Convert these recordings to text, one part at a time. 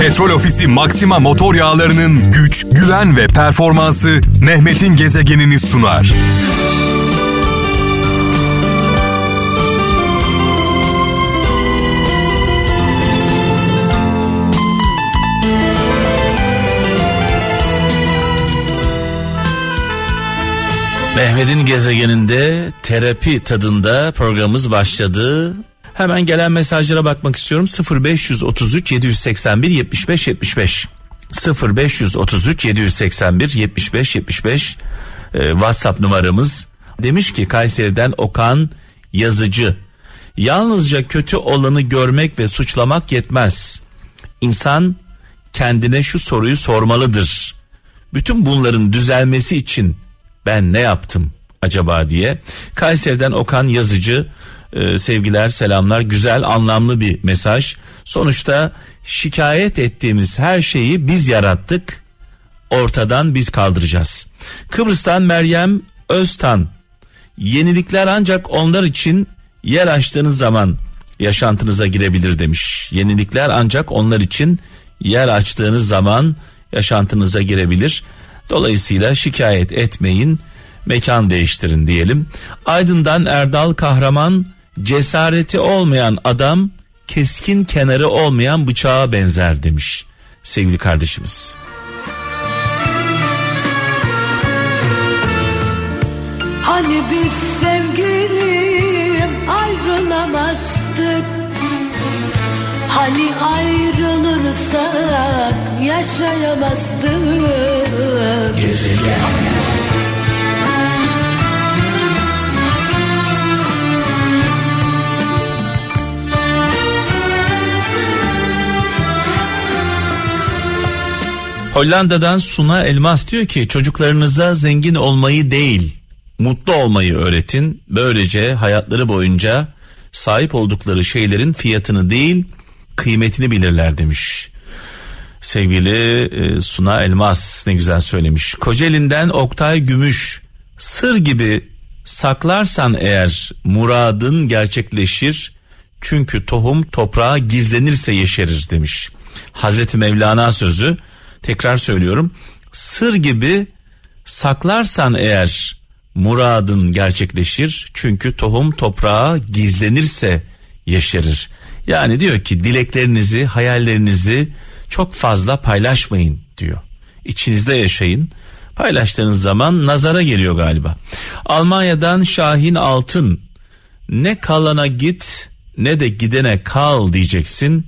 Petrol Ofisi Maxima motor yağlarının güç, güven ve performansı Mehmet'in gezegenini sunar. Mehmet'in gezegeninde terapi tadında programımız başladı. Hemen gelen mesajlara bakmak istiyorum. 0533 781 75 75 0533 781 75 75 ee, WhatsApp numaramız. Demiş ki Kayseri'den Okan Yazıcı. Yalnızca kötü olanı görmek ve suçlamak yetmez. İnsan kendine şu soruyu sormalıdır. Bütün bunların düzelmesi için ben ne yaptım acaba diye. Kayseri'den Okan Yazıcı e, sevgiler selamlar güzel anlamlı bir mesaj. Sonuçta şikayet ettiğimiz her şeyi biz yarattık ortadan biz kaldıracağız. Kıbrıs'tan Meryem Öztan yenilikler ancak onlar için yer açtığınız zaman yaşantınıza girebilir demiş. Yenilikler ancak onlar için yer açtığınız zaman yaşantınıza girebilir. Dolayısıyla şikayet etmeyin, mekan değiştirin diyelim. Aydın'dan Erdal Kahraman cesareti olmayan adam keskin kenarı olmayan bıçağa benzer demiş sevgili kardeşimiz. Hani biz sevgilim ayrılamazdık? Hani ayrılırsak yaşayamazdık? Gezegen Hollanda'dan Suna Elmas diyor ki çocuklarınıza zengin olmayı değil mutlu olmayı öğretin. Böylece hayatları boyunca sahip oldukları şeylerin fiyatını değil kıymetini bilirler demiş. Sevgili e, Suna Elmas ne güzel söylemiş. Kocaeli'nden Oktay Gümüş sır gibi saklarsan eğer muradın gerçekleşir. Çünkü tohum toprağa gizlenirse yeşerir demiş. Hazreti Mevlana sözü tekrar söylüyorum. Sır gibi saklarsan eğer muradın gerçekleşir. Çünkü tohum toprağa gizlenirse yeşerir. Yani diyor ki dileklerinizi, hayallerinizi çok fazla paylaşmayın diyor. İçinizde yaşayın. Paylaştığınız zaman nazara geliyor galiba. Almanya'dan Şahin Altın ne kalana git ne de gidene kal diyeceksin.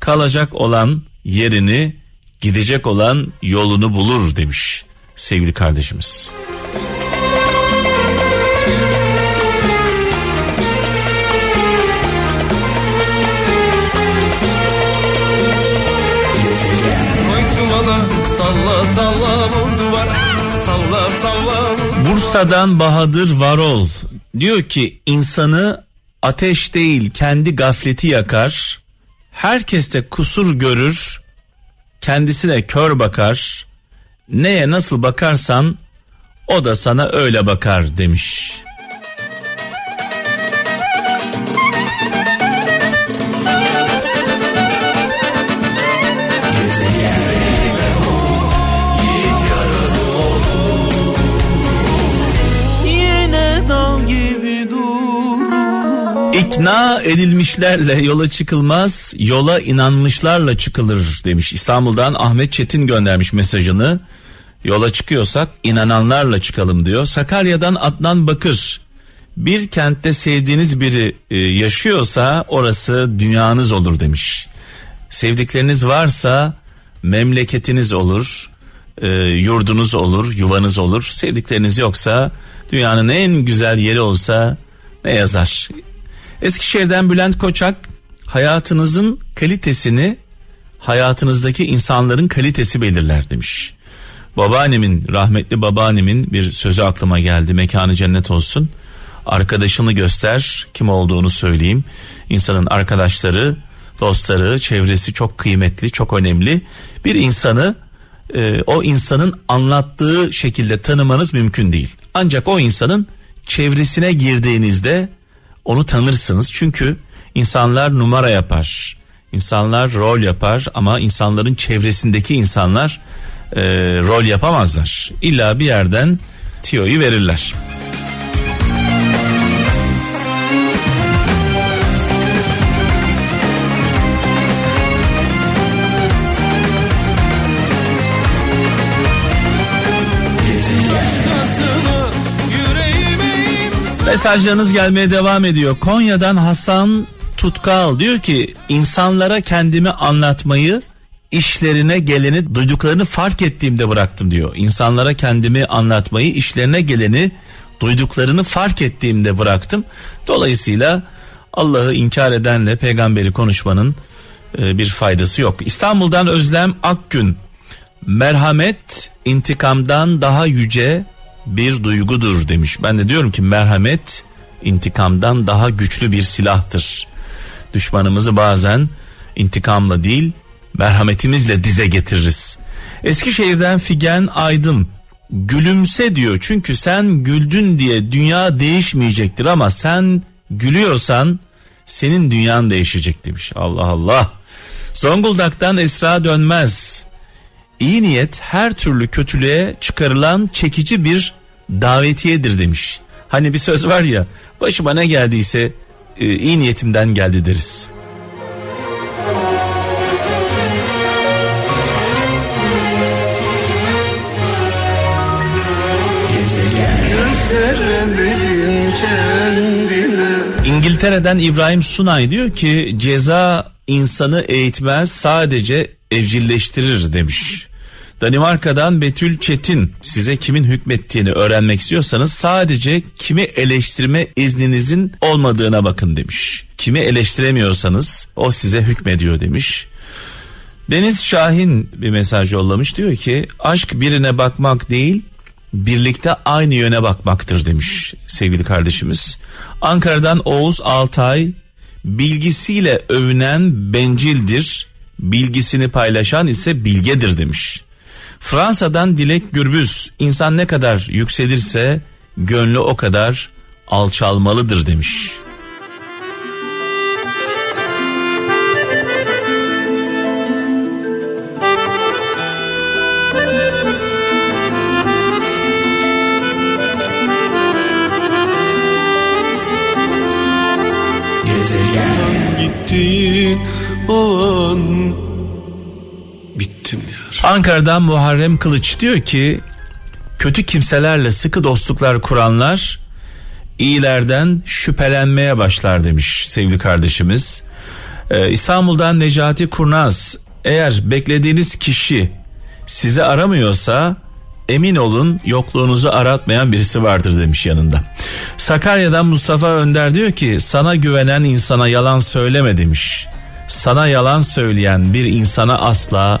Kalacak olan yerini gidecek olan yolunu bulur demiş sevgili kardeşimiz. salla salla vur duvar salla salla vur. Bursa'dan Bahadır Varol diyor ki insanı ateş değil kendi gafleti yakar. Herkeste kusur görür kendisine kör bakar, neye nasıl bakarsan o da sana öyle bakar demiş. İkna edilmişlerle yola çıkılmaz, yola inanmışlarla çıkılır demiş. İstanbul'dan Ahmet Çetin göndermiş mesajını. Yola çıkıyorsak inananlarla çıkalım diyor. Sakarya'dan Adnan Bakır. Bir kentte sevdiğiniz biri e, yaşıyorsa orası dünyanız olur demiş. Sevdikleriniz varsa memleketiniz olur, e, yurdunuz olur, yuvanız olur. Sevdikleriniz yoksa dünyanın en güzel yeri olsa ne yazar? Eskişehir'den Bülent Koçak hayatınızın kalitesini hayatınızdaki insanların kalitesi belirler demiş. Babaannemin rahmetli babaannemin bir sözü aklıma geldi mekanı cennet olsun. Arkadaşını göster kim olduğunu söyleyeyim. İnsanın arkadaşları dostları çevresi çok kıymetli çok önemli. Bir insanı e, o insanın anlattığı şekilde tanımanız mümkün değil. Ancak o insanın çevresine girdiğinizde onu tanırsınız. Çünkü insanlar numara yapar. İnsanlar rol yapar ama insanların çevresindeki insanlar e, rol yapamazlar. İlla bir yerden tiyoyu verirler. Mesajlarınız gelmeye devam ediyor. Konya'dan Hasan Tutkal diyor ki insanlara kendimi anlatmayı işlerine geleni duyduklarını fark ettiğimde bıraktım diyor. İnsanlara kendimi anlatmayı işlerine geleni duyduklarını fark ettiğimde bıraktım. Dolayısıyla Allah'ı inkar edenle peygamberi konuşmanın e, bir faydası yok. İstanbul'dan Özlem Akgün merhamet intikamdan daha yüce bir duygudur demiş. Ben de diyorum ki merhamet intikamdan daha güçlü bir silahtır. Düşmanımızı bazen intikamla değil merhametimizle dize getiririz. Eskişehir'den Figen Aydın gülümse diyor çünkü sen güldün diye dünya değişmeyecektir ama sen gülüyorsan senin dünyan değişecek demiş. Allah Allah. Zonguldak'tan Esra Dönmez. İyi niyet her türlü kötülüğe çıkarılan çekici bir davetiyedir demiş. Hani bir söz var ya başıma ne geldiyse e, iyi niyetimden geldi deriz. İngiltere'den İbrahim Sunay diyor ki ceza insanı eğitmez sadece evcilleştirir demiş. Danimarka'dan Betül Çetin size kimin hükmettiğini öğrenmek istiyorsanız sadece kimi eleştirme izninizin olmadığına bakın demiş. Kimi eleştiremiyorsanız o size hükmediyor demiş. Deniz Şahin bir mesaj yollamış diyor ki aşk birine bakmak değil birlikte aynı yöne bakmaktır demiş sevgili kardeşimiz. Ankara'dan Oğuz Altay bilgisiyle övünen bencildir, bilgisini paylaşan ise bilgedir demiş. Fransa'dan Dilek Gürbüz insan ne kadar yükselirse gönlü o kadar alçalmalıdır demiş. Gittiğin o an bittim ya. Ankara'dan Muharrem Kılıç diyor ki kötü kimselerle sıkı dostluklar kuranlar iyilerden şüphelenmeye başlar demiş sevgili kardeşimiz. Ee, İstanbul'dan Necati Kurnaz eğer beklediğiniz kişi sizi aramıyorsa emin olun yokluğunuzu aratmayan birisi vardır demiş yanında. Sakarya'dan Mustafa Önder diyor ki sana güvenen insana yalan söyleme demiş. Sana yalan söyleyen bir insana asla